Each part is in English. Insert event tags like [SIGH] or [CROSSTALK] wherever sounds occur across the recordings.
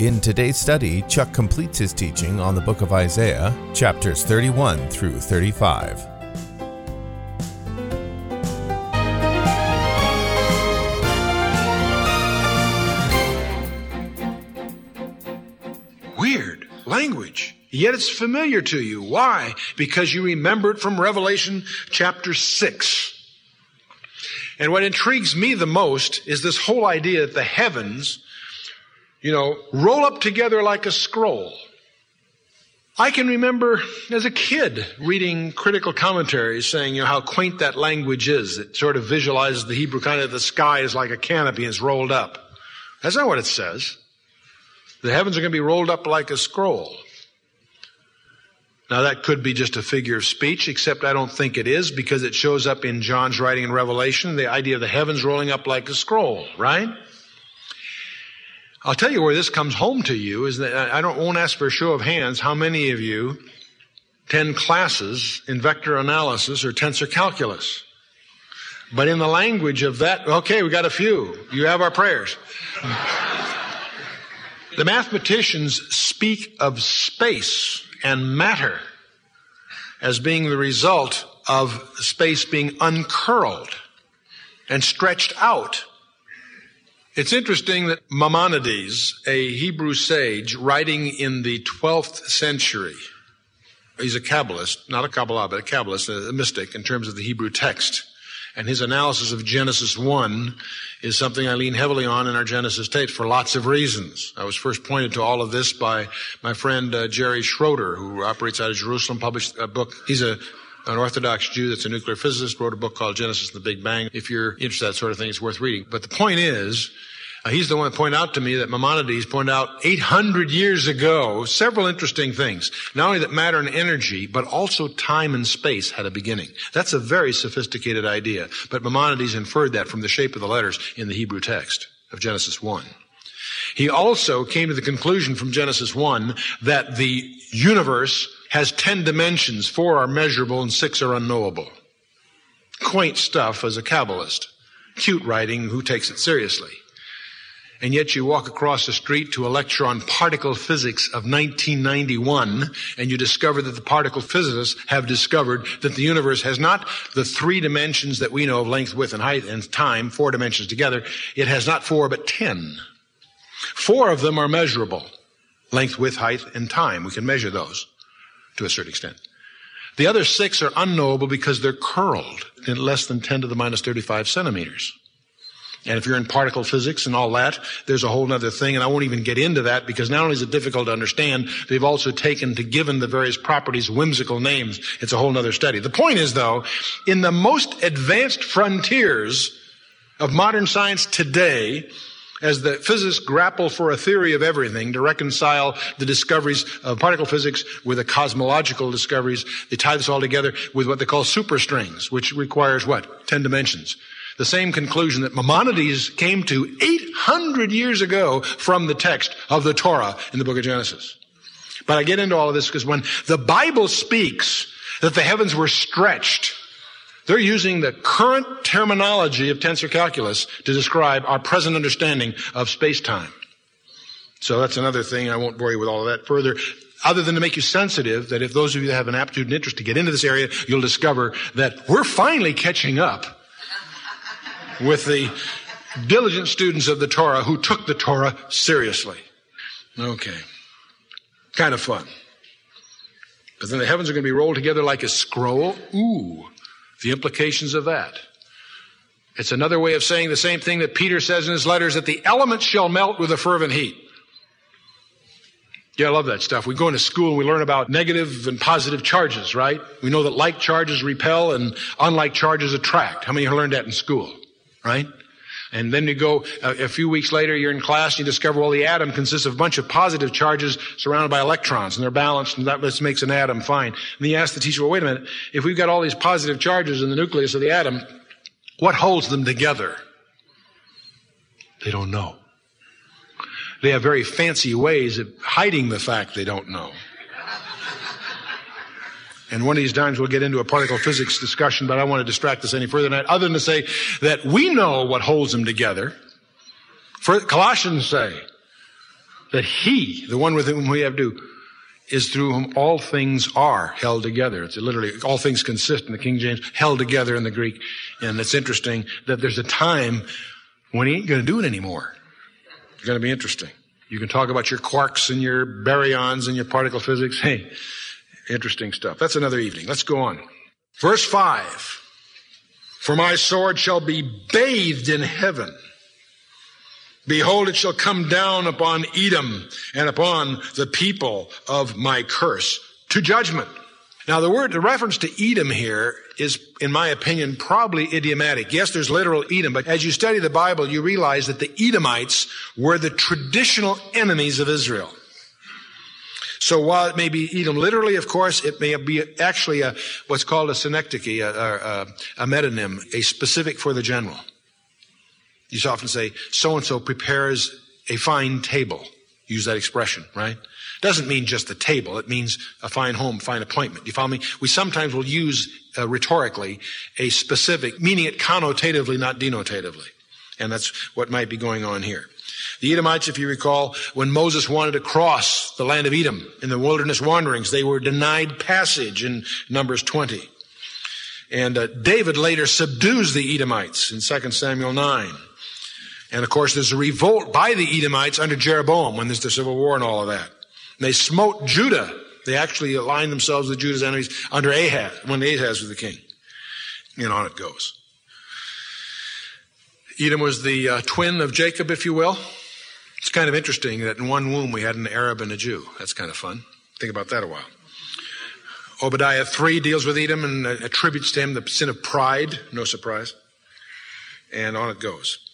In today's study, Chuck completes his teaching on the book of Isaiah, chapters 31 through 35. Weird language. Yet it's familiar to you. Why? Because you remember it from Revelation chapter 6. And what intrigues me the most is this whole idea that the heavens, you know, roll up together like a scroll. I can remember as a kid reading critical commentaries saying, you know, how quaint that language is. It sort of visualizes the Hebrew kind of the sky is like a canopy and it's rolled up. That's not what it says. The heavens are going to be rolled up like a scroll. Now that could be just a figure of speech, except I don't think it is because it shows up in John's writing in Revelation, the idea of the heavens rolling up like a scroll, right? I'll tell you where this comes home to you is that I don't won't ask for a show of hands how many of you attend classes in vector analysis or tensor calculus. But in the language of that, okay, we got a few. You have our prayers. [LAUGHS] The mathematicians speak of space and matter as being the result of space being uncurled and stretched out. It's interesting that Maimonides, a Hebrew sage writing in the 12th century, he's a Kabbalist, not a Kabbalah, but a Kabbalist, a mystic in terms of the Hebrew text. And his analysis of Genesis 1 is something I lean heavily on in our Genesis tapes for lots of reasons. I was first pointed to all of this by my friend uh, Jerry Schroeder, who operates out of Jerusalem, published a book. He's a an Orthodox Jew that's a nuclear physicist, wrote a book called Genesis and the Big Bang. If you're interested in that sort of thing, it's worth reading. But the point is, uh, he's the one that pointed out to me that Maimonides pointed out 800 years ago several interesting things. Not only that matter and energy, but also time and space had a beginning. That's a very sophisticated idea. But Maimonides inferred that from the shape of the letters in the Hebrew text of Genesis 1. He also came to the conclusion from Genesis 1 that the universe has 10 dimensions. Four are measurable and six are unknowable. Quaint stuff as a Kabbalist. Cute writing, who takes it seriously? And yet you walk across the street to a lecture on particle physics of 1991 and you discover that the particle physicists have discovered that the universe has not the three dimensions that we know of length, width, and height and time, four dimensions together. It has not four, but ten. Four of them are measurable. Length, width, height, and time. We can measure those to a certain extent. The other six are unknowable because they're curled in less than 10 to the minus 35 centimeters. And if you're in particle physics and all that, there's a whole other thing, and I won't even get into that because not only is it difficult to understand, they've also taken to given the various properties whimsical names. It's a whole other study. The point is though, in the most advanced frontiers of modern science today, as the physicists grapple for a theory of everything to reconcile the discoveries of particle physics with the cosmological discoveries, they tie this all together with what they call superstrings, which requires what? Ten dimensions the same conclusion that Maimonides came to 800 years ago from the text of the Torah in the book of Genesis. But I get into all of this because when the Bible speaks that the heavens were stretched, they're using the current terminology of tensor calculus to describe our present understanding of space-time. So that's another thing. I won't bore you with all of that further other than to make you sensitive that if those of you that have an aptitude and interest to get into this area, you'll discover that we're finally catching up with the diligent students of the Torah who took the Torah seriously. Okay. Kind of fun. But then the heavens are going to be rolled together like a scroll. Ooh, the implications of that. It's another way of saying the same thing that Peter says in his letters that the elements shall melt with a fervent heat. Yeah, I love that stuff. We go into school and we learn about negative and positive charges, right? We know that like charges repel and unlike charges attract. How many learned that in school? Right? And then you go a, a, few weeks later, you're in class, and you discover, well, the atom consists of a bunch of positive charges surrounded by electrons, and they're balanced, and that makes an atom fine. And you ask the teacher, well, wait a minute, if we've got all these positive charges in the nucleus of the atom, what holds them together? They don't know. They have very fancy ways of hiding the fact they don't know. And one of these times we'll get into a particle physics discussion, but I want to distract us any further than that, other than to say that we know what holds them together. For Colossians say that He, the one with whom we have to, is through whom all things are held together. It's literally all things consist in the King James, held together in the Greek. And it's interesting that there's a time when he ain't going to do it anymore. It's going to be interesting. You can talk about your quarks and your baryons and your particle physics. Hey, Interesting stuff. That's another evening. Let's go on. Verse 5. For my sword shall be bathed in heaven. Behold, it shall come down upon Edom and upon the people of my curse to judgment. Now the word, the reference to Edom here is, in my opinion, probably idiomatic. Yes, there's literal Edom, but as you study the Bible, you realize that the Edomites were the traditional enemies of Israel. So while it may be Edom literally, of course, it may be actually a, what's called a synecdoche, a, a, a metonym, a specific for the general. You often say, so and so prepares a fine table. Use that expression, right? Doesn't mean just the table. It means a fine home, fine appointment. You follow me? We sometimes will use uh, rhetorically a specific, meaning it connotatively, not denotatively. And that's what might be going on here. The Edomites, if you recall, when Moses wanted to cross the land of Edom in the wilderness wanderings, they were denied passage in Numbers 20. And uh, David later subdues the Edomites in 2 Samuel 9. And of course, there's a revolt by the Edomites under Jeroboam when there's the civil war and all of that. And they smote Judah. They actually aligned themselves with Judah's enemies under Ahaz, when Ahaz was the king. And on it goes. Edom was the uh, twin of Jacob, if you will. It's kind of interesting that in one womb we had an Arab and a Jew. That's kind of fun. Think about that a while. Obadiah 3 deals with Edom and uh, attributes to him the sin of pride. No surprise. And on it goes.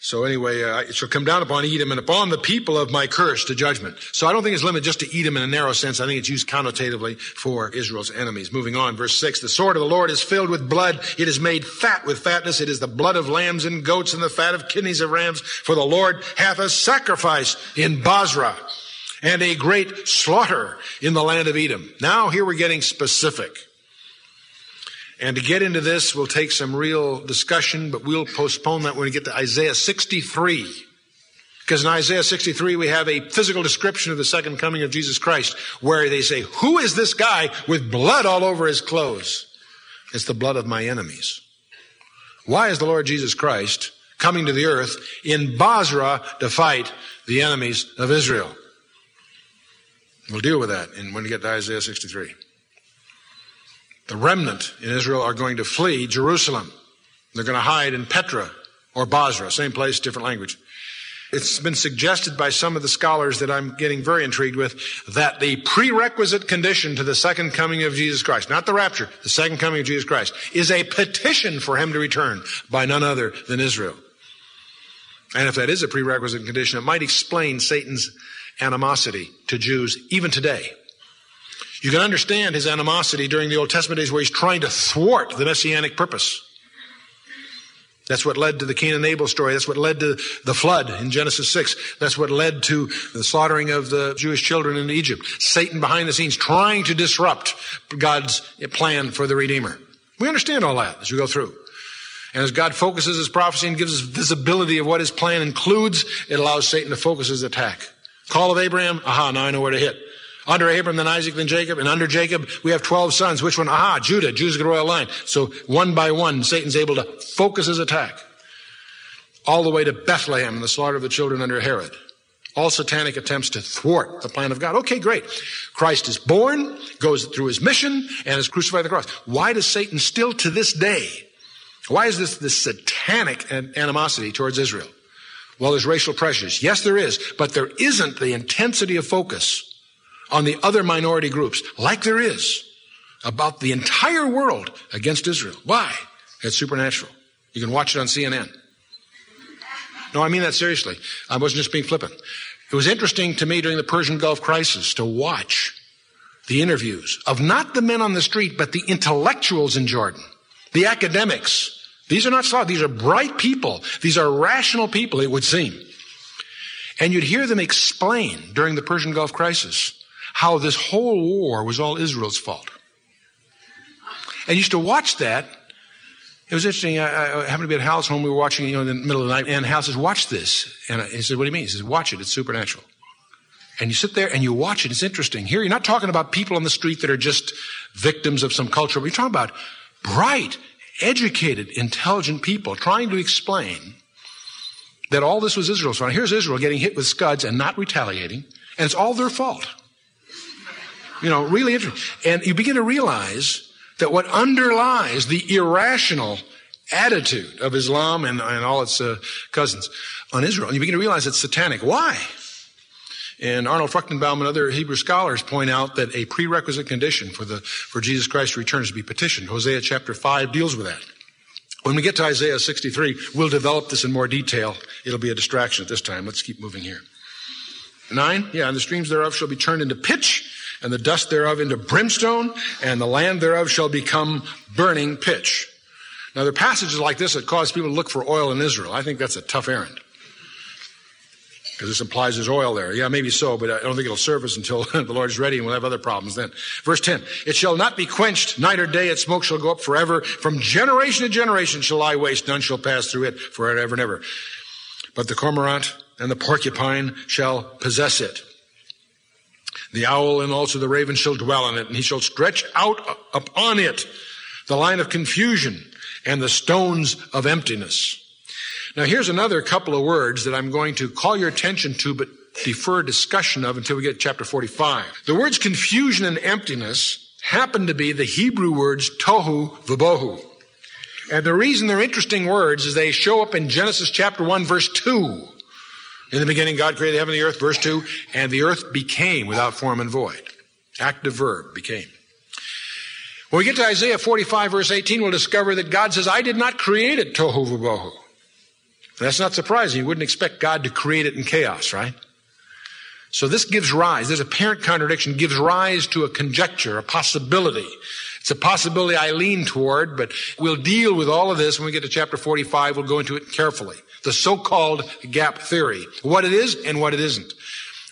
So anyway, uh, it shall come down upon Edom and upon the people of my curse to judgment. So I don't think it's limited just to Edom in a narrow sense. I think it's used connotatively for Israel's enemies. Moving on, verse 6. The sword of the Lord is filled with blood. It is made fat with fatness. It is the blood of lambs and goats and the fat of kidneys of rams. For the Lord hath a sacrifice in Bozrah and a great slaughter in the land of Edom. Now here we're getting specific. And to get into this we'll take some real discussion, but we'll postpone that when we get to Isaiah 63. Because in Isaiah 63, we have a physical description of the second coming of Jesus Christ, where they say, Who is this guy with blood all over his clothes? It's the blood of my enemies. Why is the Lord Jesus Christ coming to the earth in Bozrah to fight the enemies of Israel? We'll deal with that when we get to Isaiah 63. The remnant in Israel are going to flee Jerusalem. They're going to hide in Petra or Bozrah, same place, different language. It's been suggested by some of the scholars that I'm getting very intrigued with that the prerequisite condition to the second coming of Jesus Christ, not the rapture, the second coming of Jesus Christ, is a petition for him to return by none other than Israel. And if that is a prerequisite condition, it might explain Satan's animosity to Jews even today. You can understand his animosity during the Old Testament days where he's trying to thwart the messianic purpose. That's what led to the Cain and Abel story. That's what led to the flood in Genesis 6. That's what led to the slaughtering of the Jewish children in Egypt. Satan behind the scenes trying to disrupt God's plan for the Redeemer. We understand all that as we go through. And as God focuses his prophecy and gives us visibility of what his plan includes, it allows Satan to focus his attack. Call of Abraham, aha, now I know where to hit. Under Abram, then Isaac, then Jacob. And under Jacob, we have 12 sons. Which one? Aha, Judah. Judah's the royal line. So one by one, Satan's able to focus his attack. All the way to Bethlehem and the slaughter of the children under Herod. All satanic attempts to thwart the plan of God. Okay, great. Christ is born, goes through his mission, and is crucified on the cross. Why does Satan still to this day, why is this this satanic animosity towards Israel? Well, there's racial pressures. Yes, there is, but there isn't the intensity of focus on the other minority groups, like there is about the entire world against Israel. Why? It's supernatural. You can watch it on CNN. No, I mean that seriously. I wasn't just being flippant. It was interesting to me during the Persian Gulf crisis to watch the interviews of not the men on the street, but the intellectuals in Jordan, the academics. These are not sloth. These are bright people. These are rational people, it would seem. And you'd hear them explain during the Persian Gulf crisis how this whole war was all Israel's fault. And used to watch that. It was interesting. I, I happened to be at Hal's home. We were watching, you know, in the middle of the night. And Hal says, watch this. And he said, what do you mean? He says, watch it. It's supernatural. And you sit there and you watch it. It's interesting. Here, you're not talking about people on the street that are just victims of some culture. But you're talking about bright, educated, intelligent people trying to explain that all this was Israel's fault. Here's Israel getting hit with scuds and not retaliating, and it's all their fault. You know, really interesting. And you begin to realize that what underlies the irrational attitude of Islam and, and all its uh, cousins on Israel, you begin to realize it's satanic. Why? And Arnold Fruchtenbaum and other Hebrew scholars point out that a prerequisite condition for the for Jesus Christ's return is to be petitioned. Hosea chapter five deals with that. When we get to Isaiah 63, we'll develop this in more detail. It'll be a distraction at this time. Let's keep moving here. Nine, yeah, and the streams thereof shall be turned into pitch, and the dust thereof into brimstone, and the land thereof shall become burning pitch. Now, there are passages like this that cause people to look for oil in Israel. I think that's a tough errand. Because this implies there's oil there. Yeah, maybe so, but I don't think it'll serve us until [LAUGHS] the Lord is ready and we'll have other problems then. Verse 10. It shall not be quenched night or day. Its smoke shall go up forever. From generation to generation shall lie waste. None shall pass through it forever and ever. But the cormorant and the porcupine shall possess it. The owl and also the raven shall dwell in it, and he shall stretch out upon it the line of confusion and the stones of emptiness. Now here's another couple of words that I'm going to call your attention to, but defer discussion of until we get to chapter 45. The words confusion and emptiness happen to be the Hebrew words tohu v'bohu. And the reason they're interesting words is they show up in Genesis chapter 1 verse 2. In the beginning, God created heaven and the earth, verse 2, and the earth became without form and void. Active verb, became. When we get to Isaiah 45 verse 18, we'll discover that God says, I did not create it tohu v'bohu. That's not surprising. You wouldn't expect God to create it in chaos, right? So this gives rise, there's apparent contradiction, gives rise to a conjecture, a possibility. It's a possibility I lean toward, but we'll deal with all of this when we get to chapter 45. We'll go into it carefully. The so-called gap theory. What it is and what it isn't.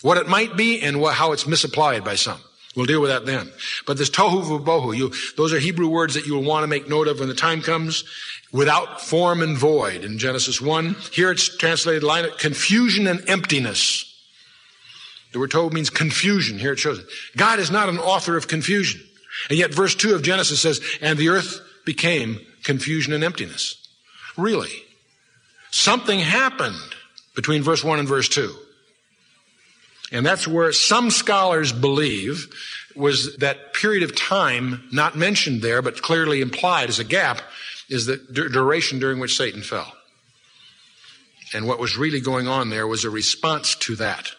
What it might be and what, how it's misapplied by some. We'll deal with that then. But this tohu v'bohu, you, those are Hebrew words that you will want to make note of when the time comes. Without form and void in Genesis 1. Here it's translated line confusion and emptiness. The word tohu means confusion. Here it shows it. God is not an author of confusion. And yet verse 2 of Genesis says, and the earth became confusion and emptiness. Really? Something happened between verse 1 and verse 2. And that's where some scholars believe was that period of time not mentioned there, but clearly implied as a gap, is the duration during which Satan fell. And what was really going on there was a response to that.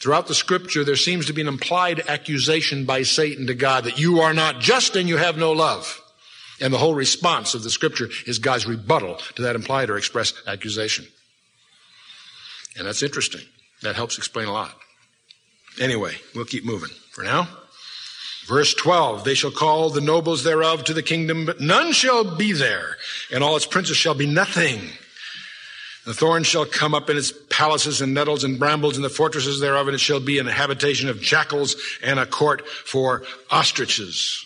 Throughout the scripture, there seems to be an implied accusation by Satan to God that you are not just and you have no love. And the whole response of the scripture is God's rebuttal to that implied or expressed accusation. And that's interesting. That helps explain a lot. Anyway, we'll keep moving for now. Verse 12, they shall call the nobles thereof to the kingdom, but none shall be there, and all its princes shall be nothing. The thorn shall come up in its palaces and nettles and brambles in the fortresses thereof, and it shall be an habitation of jackals and a court for ostriches.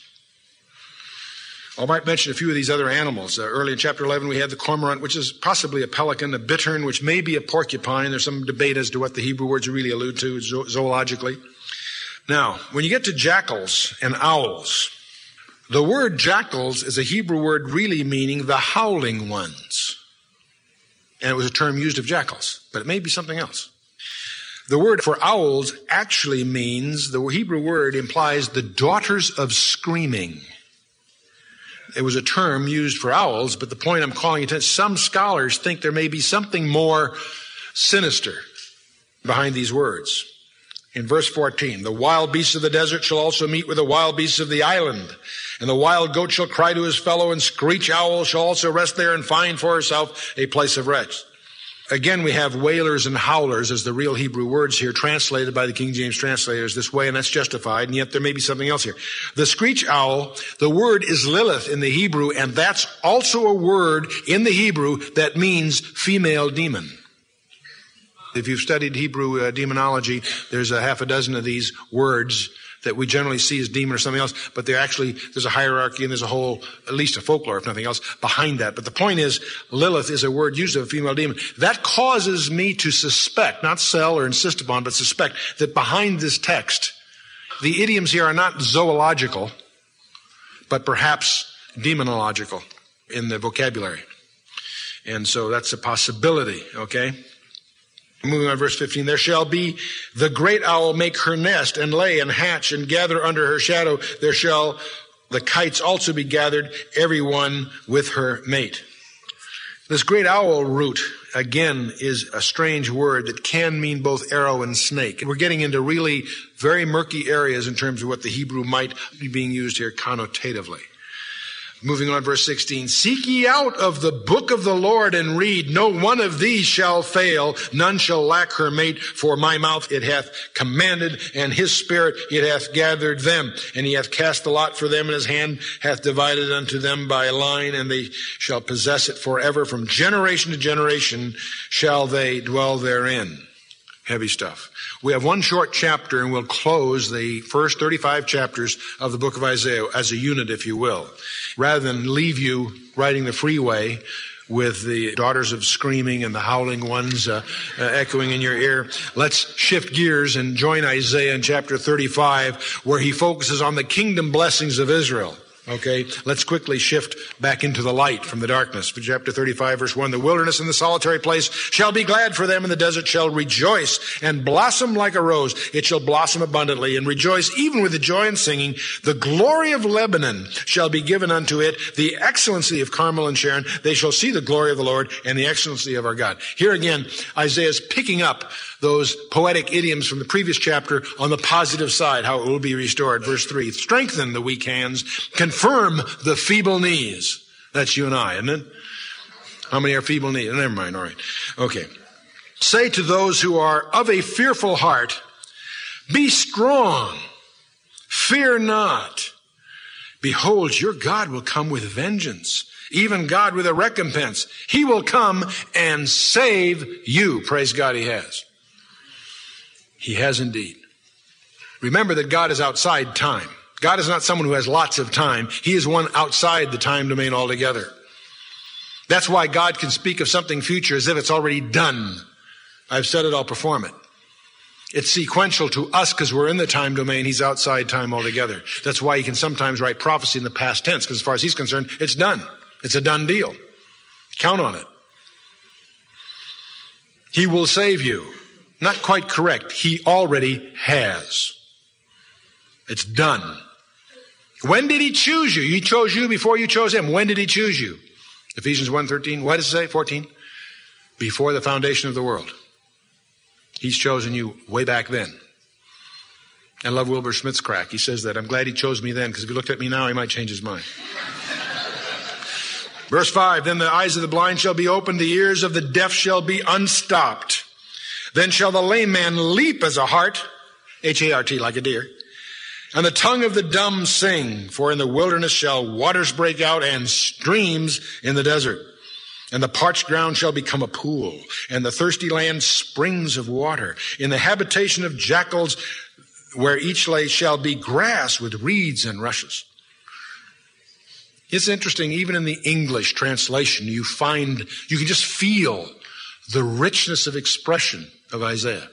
I might mention a few of these other animals. Uh, early in chapter 11, we had the cormorant, which is possibly a pelican, a bittern, which may be a porcupine. There's some debate as to what the Hebrew words really allude to zo- zoologically. Now, when you get to jackals and owls, the word jackals is a Hebrew word really meaning the howling ones. And it was a term used of jackals, but it may be something else. The word for owls actually means, the Hebrew word implies the daughters of screaming. It was a term used for owls, but the point I'm calling attention, some scholars think there may be something more sinister behind these words in verse 14, the wild beasts of the desert shall also meet with the wild beasts of the island. And the wild goat shall cry to his fellow and screech owl shall also rest there and find for herself a place of rest. Again, we have wailers and howlers as the real Hebrew words here, translated by the King James translators this way, and that's justified, and yet there may be something else here. The screech owl, the word is Lilith in the Hebrew, and that's also a word in the Hebrew that means female demon. If you've studied Hebrew uh, demonology, there's a half a dozen of these words that we generally see as demon or something else, but they're actually, there's a hierarchy and there's a whole, at least a folklore, if nothing else, behind that. But the point is, Lilith is a word used of a female demon. That causes me to suspect, not sell or insist upon, but suspect that behind this text, the idioms here are not zoological, but perhaps demonological in the vocabulary. And so that's a possibility, okay? Moving on verse 15, there shall be the great owl make her nest and lay and hatch and gather under her shadow. There shall the kites also be gathered, every one with her mate. This great owl root, again, is a strange word that can mean both arrow and snake. We're getting into really very murky areas in terms of what the Hebrew might be being used here connotatively. Moving on, verse 16. Seek ye out of the book of the Lord and read. No one of these shall fail. None shall lack her mate. For my mouth it hath commanded, and his spirit it hath gathered them. And he hath cast a lot for them, and his hand hath divided unto them by line, and they shall possess it forever. From generation to generation shall they dwell therein. Heavy stuff. We have one short chapter and we'll close the first 35 chapters of the book of Isaiah as a unit, if you will. Rather than leave you riding the freeway with the daughters of screaming and the howling ones uh, uh, echoing in your ear. Let's shift gears and join Isaiah in chapter 35 where he focuses on the kingdom blessings of Israel. Okay, let's quickly shift back into the light from the darkness. Chapter 35 verse 1, the wilderness and the solitary place shall be glad for them and the desert shall rejoice and blossom like a rose. It shall blossom abundantly and rejoice even with the joy and singing. The glory of Lebanon shall be given unto it, the excellency of Carmel and Sharon. They shall see the glory of the Lord and the excellency of our God. Here again, Isaiah is picking up those poetic idioms from the previous chapter on the positive side, how it will be restored. Verse 3 Strengthen the weak hands, the feeble knees. That's you and I, isn't it? How many are feeble knees? Never mind, all right. Okay. Say to those who are of a fearful heart, Be strong, fear not. Behold, your God will come with vengeance even God with a recompense. He will come and save you. Praise God, He has. He has indeed. Remember that God is outside time. God is not someone who has lots of time. He is one outside the time domain altogether. That's why God can speak of something future as if it's already done. I've said it, I'll perform it. It's sequential to us because we're in the time domain. He's outside time altogether. That's why he can sometimes write prophecy in the past tense because as far as he's concerned, it's done. It's a done deal. Count on it. He will save you. Not quite correct. He already has. It's done. When did he choose you? He chose you before you chose him. When did he choose you? Ephesians 1.13. What does it say? 14. Before the foundation of the world. He's chosen you way back then. I love Wilbur Smith's crack. He says that. I'm glad he chose me then because if he looked at me now, he might change his mind. [LAUGHS] Verse 5 Then the eyes of the blind shall be opened, the ears of the deaf shall be unstopped. Then shall the lame man leap as a hart, H-A-R-T, like a deer. And the tongue of the dumb sing, for in the wilderness shall waters break out and streams in the desert. And the parched ground shall become a pool, and the thirsty land springs of water. In the habitation of jackals, where each lay shall be grass with reeds and rushes. It's interesting, even in the English translation, you find, you can just feel the richness of expression of Isaiah.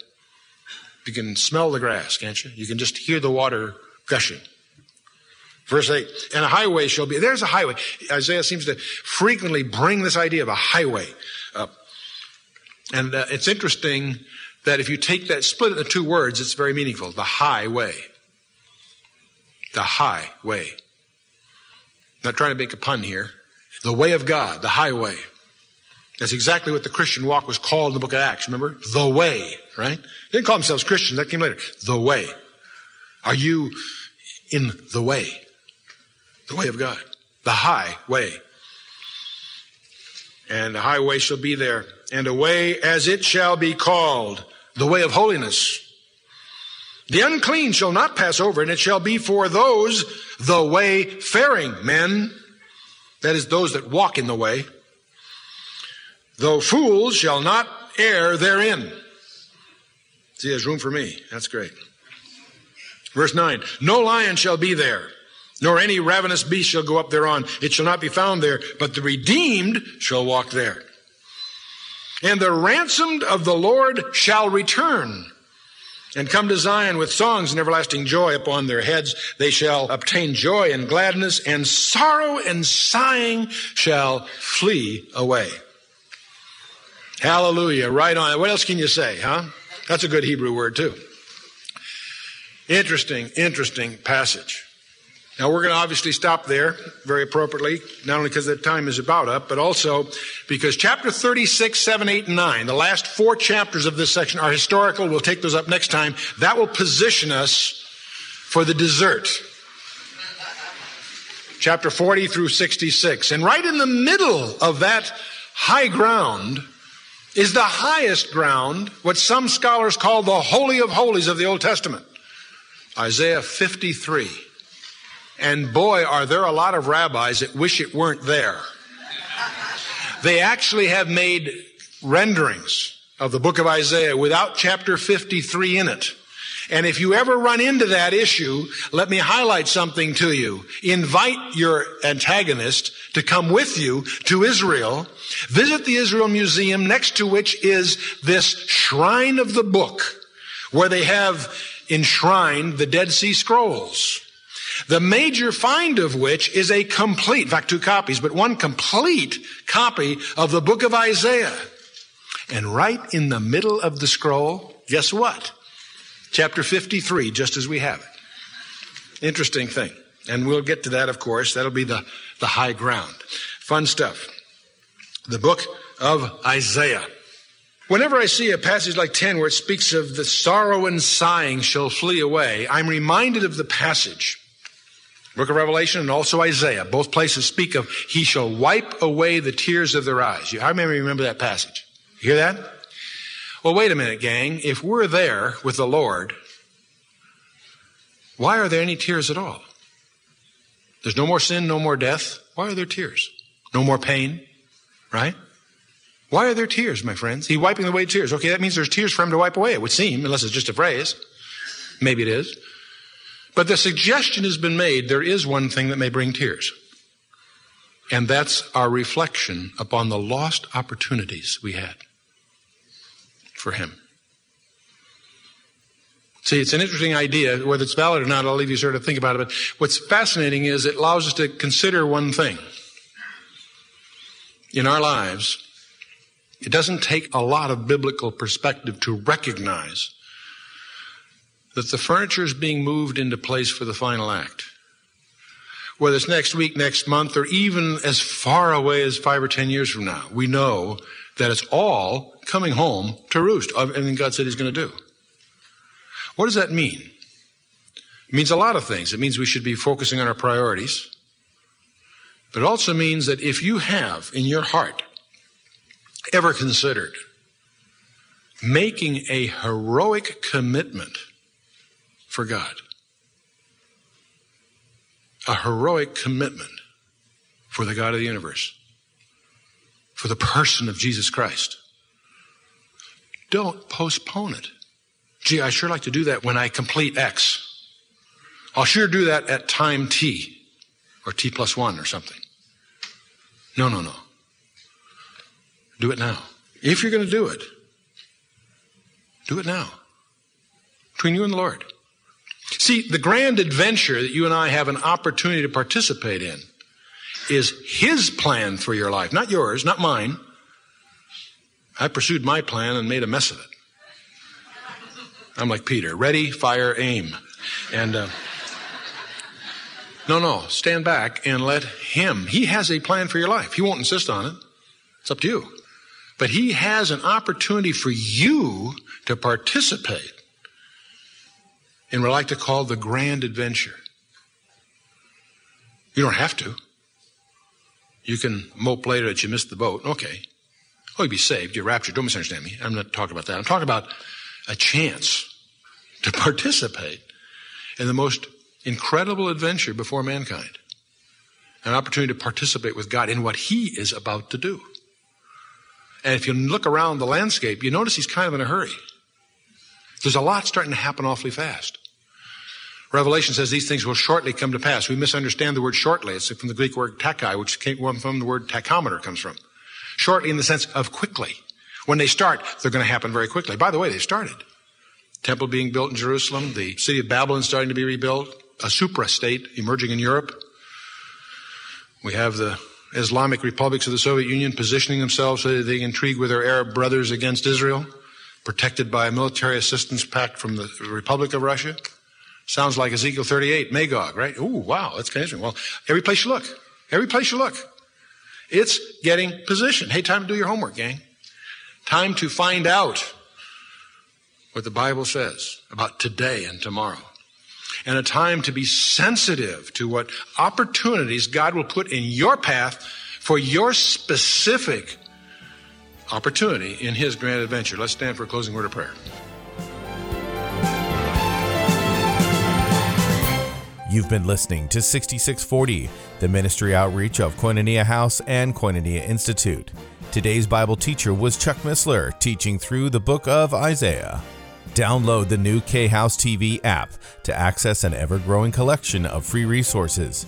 You can smell the grass, can't you? You can just hear the water gushing. Verse 8, and a highway shall be, there's a highway. Isaiah seems to frequently bring this idea of a highway up. And uh, it's interesting that if you take that, split it into two words, it's very meaningful. The highway. The highway. Not trying to make a pun here. The way of God, the highway. That's exactly what the Christian walk was called in the book of Acts, remember? The way, right? They didn't call themselves Christians, that came later. The way. Are you in the way? The way of God. The high way. And a highway shall be there, and a way as it shall be called, the way of holiness. The unclean shall not pass over, and it shall be for those the way faring men, that is, those that walk in the way. Though fools shall not err therein. See, there's room for me. That's great. Verse 9 No lion shall be there, nor any ravenous beast shall go up thereon. It shall not be found there, but the redeemed shall walk there. And the ransomed of the Lord shall return and come to Zion with songs and everlasting joy upon their heads. They shall obtain joy and gladness, and sorrow and sighing shall flee away. Hallelujah. Right on. What else can you say, huh? That's a good Hebrew word, too. Interesting, interesting passage. Now we're going to obviously stop there very appropriately, not only because the time is about up, but also because chapter 36, 7, 8, and 9, the last four chapters of this section are historical. We'll take those up next time. That will position us for the dessert. Chapter 40 through 66. And right in the middle of that high ground is the highest ground, what some scholars call the Holy of Holies of the Old Testament. Isaiah 53. And boy, are there a lot of rabbis that wish it weren't there. They actually have made renderings of the book of Isaiah without chapter 53 in it. And if you ever run into that issue, let me highlight something to you. Invite your antagonist to come with you to Israel. Visit the Israel Museum next to which is this shrine of the book where they have enshrined the Dead Sea Scrolls. The major find of which is a complete, in fact, two copies, but one complete copy of the book of Isaiah. And right in the middle of the scroll, guess what? Chapter 53, just as we have it. Interesting thing. And we'll get to that, of course. That'll be the, the high ground. Fun stuff. The book of Isaiah. Whenever I see a passage like 10 where it speaks of the sorrow and sighing shall flee away, I'm reminded of the passage Book of Revelation and also Isaiah. Both places speak of he shall wipe away the tears of their eyes. I remember remember that passage. You hear that? Well, wait a minute, gang. If we're there with the Lord, why are there any tears at all? There's no more sin, no more death. Why are there tears? No more pain, right? Why are there tears, my friends? He wiping away tears. Okay, that means there's tears for him to wipe away, it would seem, unless it's just a phrase. Maybe it is. But the suggestion has been made there is one thing that may bring tears. And that's our reflection upon the lost opportunities we had for Him. See, it's an interesting idea. Whether it's valid or not, I'll leave you sort of think about it. But what's fascinating is it allows us to consider one thing. In our lives, it doesn't take a lot of biblical perspective to recognize that the furniture is being moved into place for the final act. Whether it's next week, next month, or even as far away as five or ten years from now, we know that it's all coming home to roost. Everything God said He's going to do. What does that mean? It means a lot of things. It means we should be focusing on our priorities. But it also means that if you have in your heart ever considered making a heroic commitment for God. A heroic commitment for the God of the universe, for the person of Jesus Christ. Don't postpone it. Gee, I sure like to do that when I complete X. I'll sure do that at time T or T plus one or something. No, no, no. Do it now. If you're going to do it, do it now. Between you and the Lord. See, the grand adventure that you and I have an opportunity to participate in is His plan for your life, not yours, not mine. I pursued my plan and made a mess of it. I'm like Peter, ready, fire, aim. And, uh, no, no, stand back and let Him. He has a plan for your life. He won't insist on it. It's up to you. But He has an opportunity for you to participate in what I like to call the grand adventure. You don't have to. You can mope later that you missed the boat. Okay. Oh, you'd be saved. You're raptured. Don't misunderstand me. I'm not talking about that. I'm talking about a chance to [LAUGHS] participate in the most incredible adventure before mankind. An opportunity to participate with God in what He is about to do. And if you look around the landscape, you notice He's kind of in a hurry. There's a lot starting to happen awfully fast. Revelation says these things will shortly come to pass. We misunderstand the word shortly. It's from the Greek word tachai, which came from the word tachometer comes from. Shortly in the sense of quickly. When they start, they're going to happen very quickly. By the way, they started. Temple being built in Jerusalem, the city of Babylon starting to be rebuilt, a supra state emerging in Europe. We have the Islamic republics of the Soviet Union positioning themselves so that they intrigue with their Arab brothers against Israel, protected by a military assistance pact from the Republic of Russia. Sounds like Ezekiel 38, Magog, right? Ooh, wow, that's kind of interesting. Well, every place you look, every place you look, it's getting positioned. Hey, time to do your homework, gang. Time to find out what the Bible says about today and tomorrow. And a time to be sensitive to what opportunities God will put in your path for your specific opportunity in His grand adventure. Let's stand for a closing word of prayer. You've been listening to 6640, the ministry outreach of Koinonia House and Koinonia Institute. Today's Bible teacher was Chuck Missler, teaching through the book of Isaiah. Download the new K House TV app to access an ever growing collection of free resources.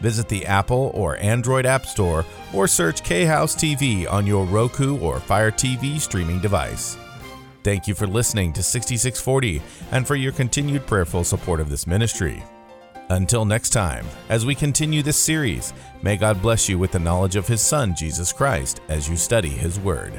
Visit the Apple or Android App Store or search K House TV on your Roku or Fire TV streaming device. Thank you for listening to 6640 and for your continued prayerful support of this ministry. Until next time, as we continue this series, may God bless you with the knowledge of His Son, Jesus Christ, as you study His Word.